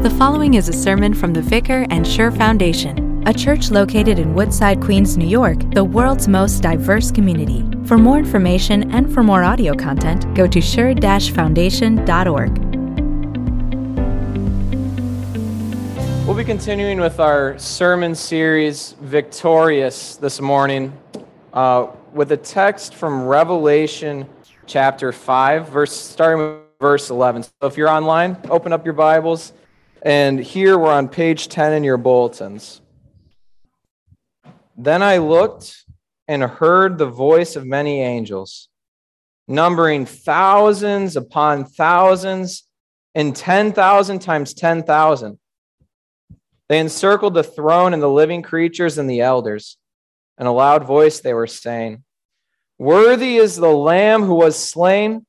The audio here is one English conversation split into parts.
The following is a sermon from the Vicar and Sure Foundation, a church located in Woodside, Queens, New York, the world's most diverse community. For more information and for more audio content, go to sure-foundation.org. We'll be continuing with our sermon series, Victorious, this morning, uh, with a text from Revelation chapter 5, verse, starting with verse 11. So if you're online, open up your Bibles. And here we're on page 10 in your bulletins. Then I looked and heard the voice of many angels, numbering thousands upon thousands and 10,000 times 10,000. They encircled the throne and the living creatures and the elders. In a loud voice, they were saying, Worthy is the Lamb who was slain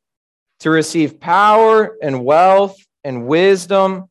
to receive power and wealth and wisdom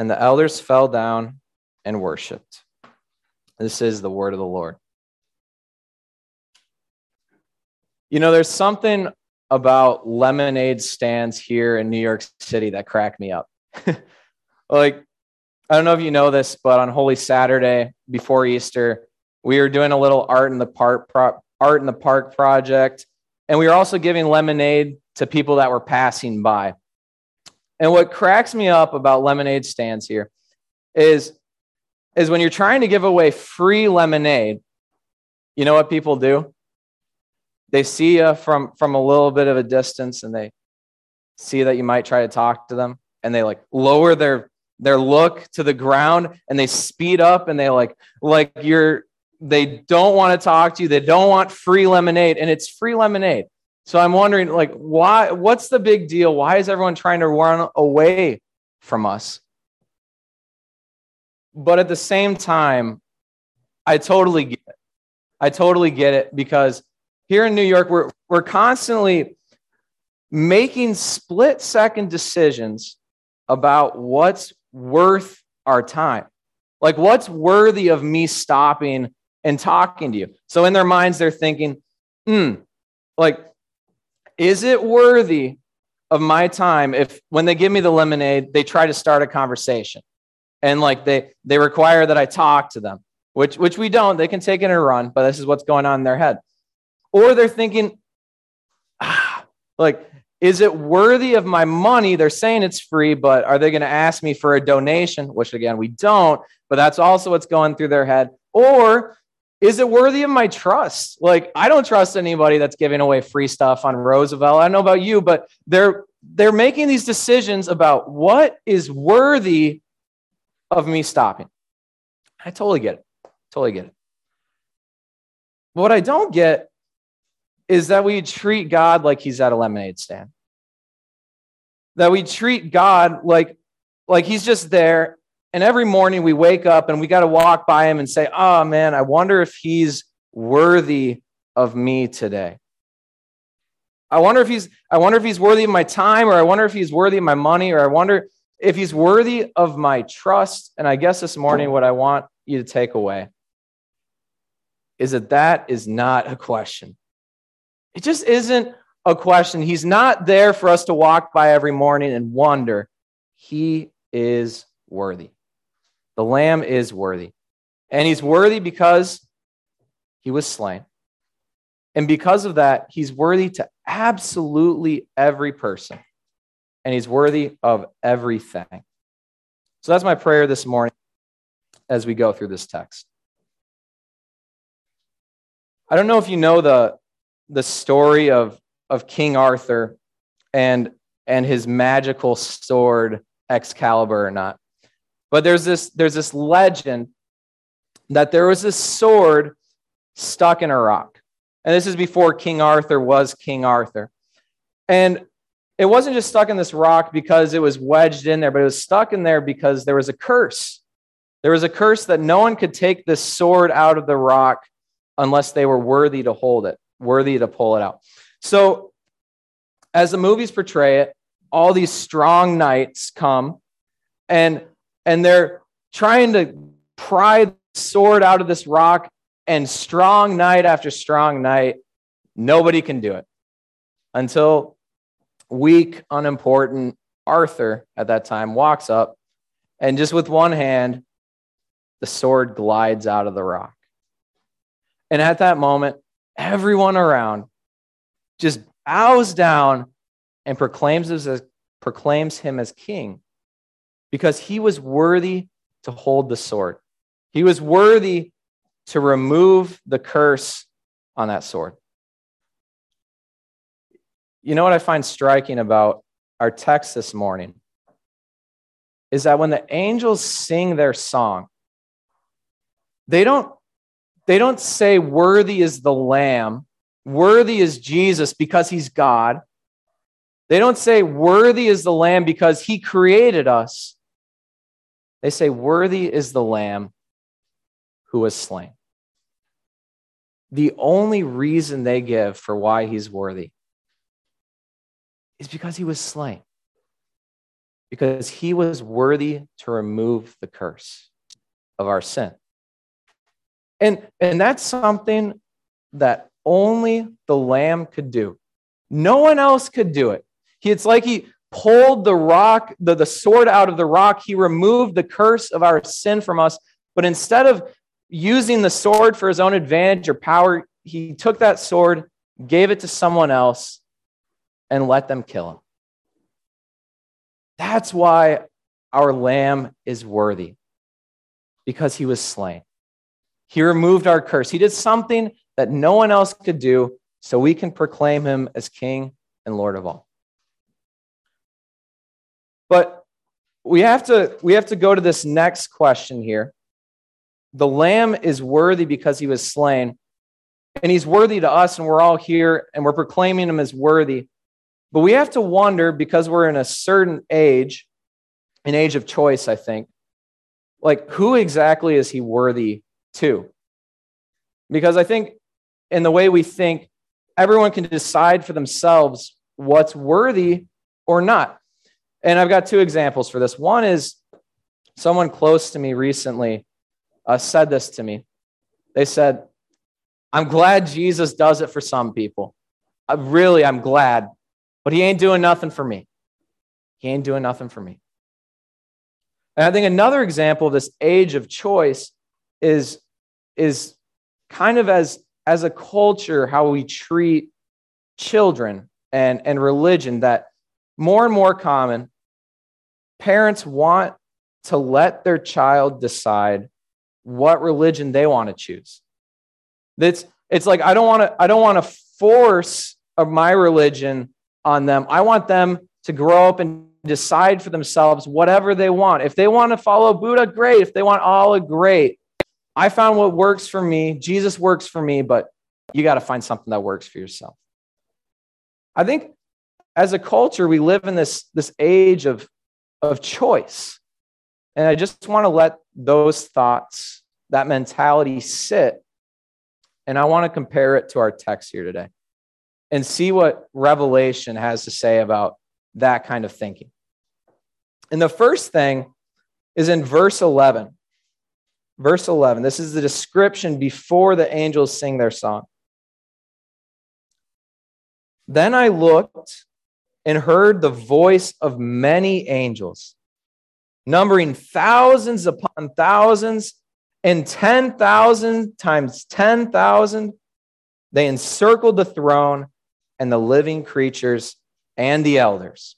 And the elders fell down and worshiped. This is the word of the Lord. You know, there's something about lemonade stands here in New York City that crack me up. like, I don't know if you know this, but on Holy Saturday before Easter, we were doing a little art in the park pro- art in the park project, and we were also giving lemonade to people that were passing by. And what cracks me up about lemonade stands here is, is when you're trying to give away free lemonade, you know what people do? They see you from, from a little bit of a distance and they see that you might try to talk to them and they like lower their their look to the ground and they speed up and they like like you're they don't want to talk to you they don't want free lemonade and it's free lemonade so I'm wondering, like, why? What's the big deal? Why is everyone trying to run away from us? But at the same time, I totally get it. I totally get it because here in New York, we're we're constantly making split second decisions about what's worth our time. Like, what's worthy of me stopping and talking to you? So, in their minds, they're thinking, hmm, like, is it worthy of my time if when they give me the lemonade, they try to start a conversation and like they they require that I talk to them, which which we don't. They can take it and run, but this is what's going on in their head. Or they're thinking, ah, like, is it worthy of my money? They're saying it's free, but are they going to ask me for a donation? Which again, we don't, but that's also what's going through their head. Or is it worthy of my trust? Like, I don't trust anybody that's giving away free stuff on Roosevelt. I don't know about you, but they're they're making these decisions about what is worthy of me stopping. I totally get it. Totally get it. What I don't get is that we treat God like he's at a lemonade stand. That we treat God like like he's just there and every morning we wake up and we got to walk by him and say, Oh man, I wonder if he's worthy of me today. I wonder if he's I wonder if he's worthy of my time or I wonder if he's worthy of my money or I wonder if he's worthy of my trust. And I guess this morning what I want you to take away is that that is not a question. It just isn't a question. He's not there for us to walk by every morning and wonder. He is worthy. The Lamb is worthy. And he's worthy because he was slain. And because of that, he's worthy to absolutely every person. And he's worthy of everything. So that's my prayer this morning as we go through this text. I don't know if you know the, the story of, of King Arthur and, and his magical sword Excalibur or not. But there's this, there's this legend that there was this sword stuck in a rock. And this is before King Arthur was King Arthur. And it wasn't just stuck in this rock because it was wedged in there, but it was stuck in there because there was a curse. There was a curse that no one could take this sword out of the rock unless they were worthy to hold it, worthy to pull it out. So, as the movies portray it, all these strong knights come and and they're trying to pry the sword out of this rock and strong knight after strong knight nobody can do it. Until weak unimportant arthur at that time walks up and just with one hand the sword glides out of the rock. And at that moment everyone around just bows down and proclaims, as, proclaims him as king because he was worthy to hold the sword. He was worthy to remove the curse on that sword. You know what I find striking about our text this morning is that when the angels sing their song, they don't, they don't say, Worthy is the Lamb, worthy is Jesus because he's God. They don't say, Worthy is the Lamb because he created us. They say, Worthy is the Lamb who was slain. The only reason they give for why he's worthy is because he was slain, because he was worthy to remove the curse of our sin. And, and that's something that only the Lamb could do. No one else could do it. He, it's like he pulled the rock, the, the sword out of the rock. He removed the curse of our sin from us. But instead of using the sword for his own advantage or power, he took that sword, gave it to someone else, and let them kill him. That's why our lamb is worthy, because he was slain. He removed our curse. He did something that no one else could do, so we can proclaim him as King and Lord of all. But we have to we have to go to this next question here. The lamb is worthy because he was slain, and he's worthy to us, and we're all here and we're proclaiming him as worthy. But we have to wonder because we're in a certain age, an age of choice, I think, like who exactly is he worthy to? Because I think in the way we think, everyone can decide for themselves what's worthy or not. And I've got two examples for this. One is someone close to me recently uh, said this to me. They said, I'm glad Jesus does it for some people. I, really, I'm glad, but he ain't doing nothing for me. He ain't doing nothing for me. And I think another example of this age of choice is, is kind of as, as a culture, how we treat children and, and religion that more and more common. Parents want to let their child decide what religion they want to choose. It's, it's like I don't want to I don't want to force my religion on them. I want them to grow up and decide for themselves whatever they want. If they want to follow Buddha, great. If they want Allah, great. I found what works for me. Jesus works for me, but you got to find something that works for yourself. I think as a culture, we live in this, this age of, of choice. And I just want to let those thoughts, that mentality sit. And I want to compare it to our text here today and see what Revelation has to say about that kind of thinking. And the first thing is in verse 11. Verse 11. This is the description before the angels sing their song. Then I looked and heard the voice of many angels, numbering thousands upon thousands and 10,000 times 10,000. They encircled the throne and the living creatures and the elders.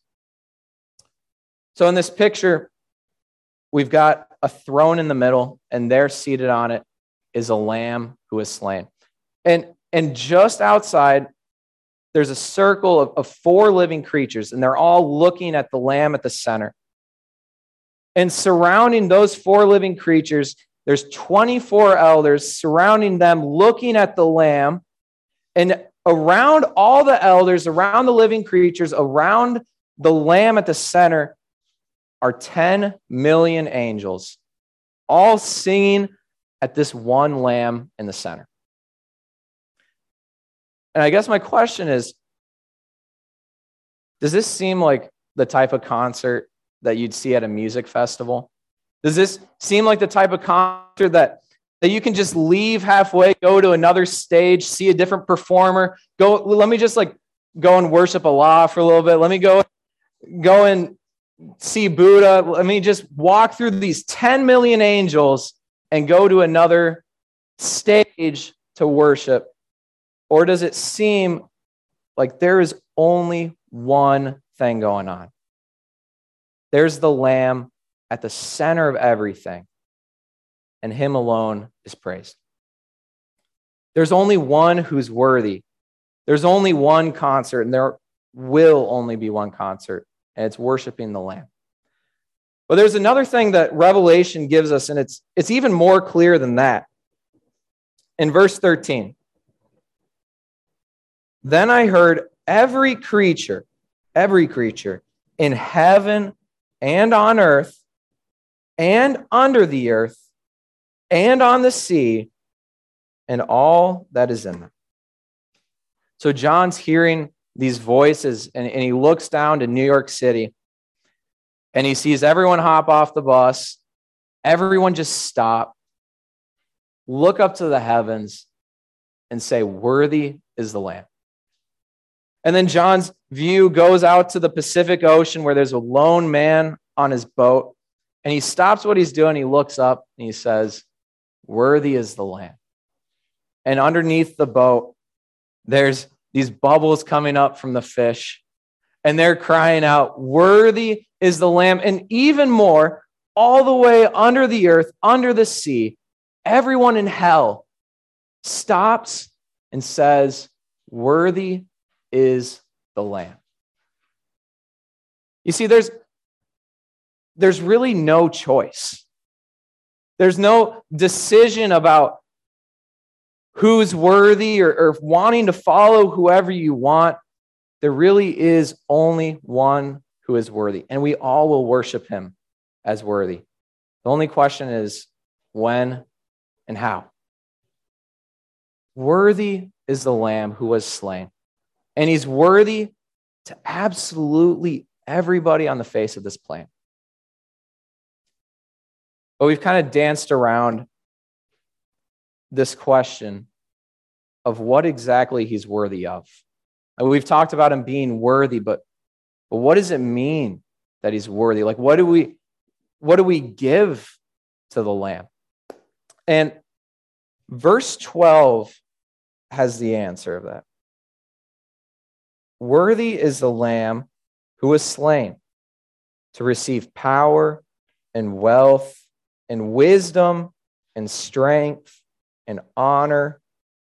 So, in this picture, we've got a throne in the middle, and there seated on it is a lamb who is slain. And, and just outside there's a circle of, of four living creatures, and they're all looking at the lamb at the center. And surrounding those four living creatures, there's 24 elders surrounding them, looking at the lamb. And around all the elders, around the living creatures, around the lamb at the center are 10 million angels, all singing at this one lamb in the center. And I guess my question is Does this seem like the type of concert that you'd see at a music festival? Does this seem like the type of concert that, that you can just leave halfway, go to another stage, see a different performer, go, let me just like go and worship Allah for a little bit. Let me go, go and see Buddha. Let me just walk through these 10 million angels and go to another stage to worship? Or does it seem like there is only one thing going on? There's the Lamb at the center of everything, and Him alone is praised. There's only one who's worthy. There's only one concert, and there will only be one concert, and it's worshiping the Lamb. But there's another thing that Revelation gives us, and it's, it's even more clear than that. In verse 13, then I heard every creature, every creature in heaven and on earth and under the earth and on the sea and all that is in them. So John's hearing these voices and, and he looks down to New York City and he sees everyone hop off the bus, everyone just stop, look up to the heavens, and say, Worthy is the Lamb. And then John's view goes out to the Pacific Ocean where there's a lone man on his boat. And he stops what he's doing. He looks up and he says, Worthy is the Lamb. And underneath the boat, there's these bubbles coming up from the fish. And they're crying out, Worthy is the Lamb. And even more, all the way under the earth, under the sea, everyone in hell stops and says, Worthy is the Lamb. You see, there's, there's really no choice. There's no decision about who's worthy or, or wanting to follow whoever you want. There really is only one who is worthy, and we all will worship him as worthy. The only question is when and how. Worthy is the Lamb who was slain, and he's worthy to absolutely everybody on the face of this planet. But we've kind of danced around this question of what exactly he's worthy of. And we've talked about him being worthy, but but what does it mean that he's worthy? Like, what do we, what do we give to the Lamb? And verse 12 has the answer of that. Worthy is the Lamb who was slain to receive power and wealth and wisdom and strength and honor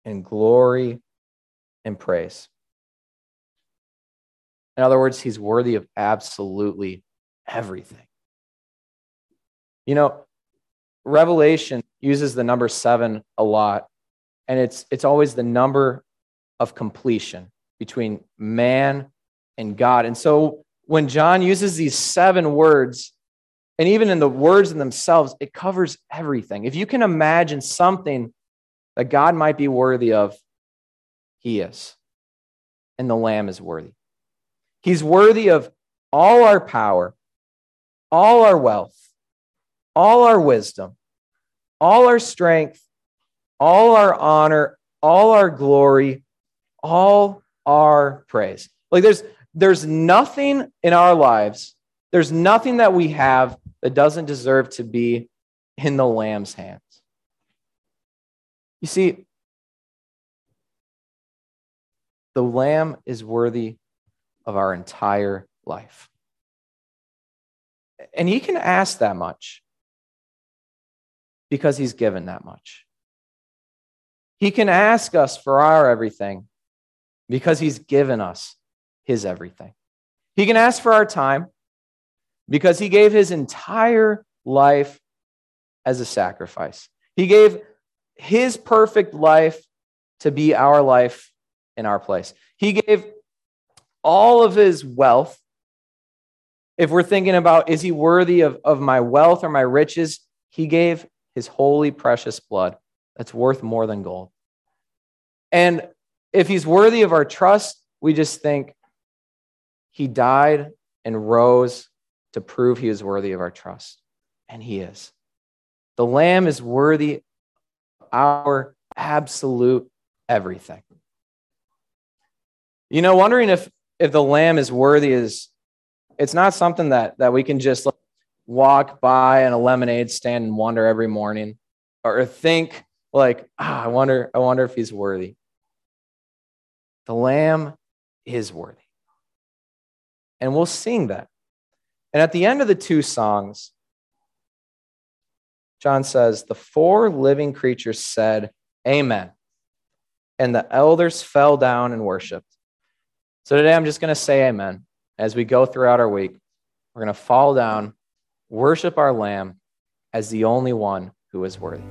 and glory and praise. In other words, he's worthy of absolutely everything. You know, Revelation uses the number seven a lot, and it's, it's always the number of completion between man and God. And so when John uses these seven words, and even in the words in themselves, it covers everything. If you can imagine something that God might be worthy of, he is. And the Lamb is worthy. He's worthy of all our power, all our wealth, all our wisdom, all our strength, all our honor, all our glory, all our praise. Like there's there's nothing in our lives, there's nothing that we have that doesn't deserve to be in the lamb's hands. You see, the lamb is worthy of our entire life. And he can ask that much because he's given that much. He can ask us for our everything because he's given us his everything. He can ask for our time because he gave his entire life as a sacrifice. He gave his perfect life to be our life in our place. He gave all of his wealth if we're thinking about is he worthy of, of my wealth or my riches, he gave his holy, precious blood that's worth more than gold. And if he's worthy of our trust, we just think he died and rose to prove he is worthy of our trust. And he is. The Lamb is worthy of our absolute everything. You know, wondering if if the lamb is worthy is it's not something that that we can just walk by in a lemonade stand and wonder every morning or think like ah, i wonder i wonder if he's worthy the lamb is worthy and we'll sing that and at the end of the two songs john says the four living creatures said amen and the elders fell down and worshiped so today I'm just going to say amen. As we go throughout our week, we're going to fall down, worship our Lamb as the only one who is worthy.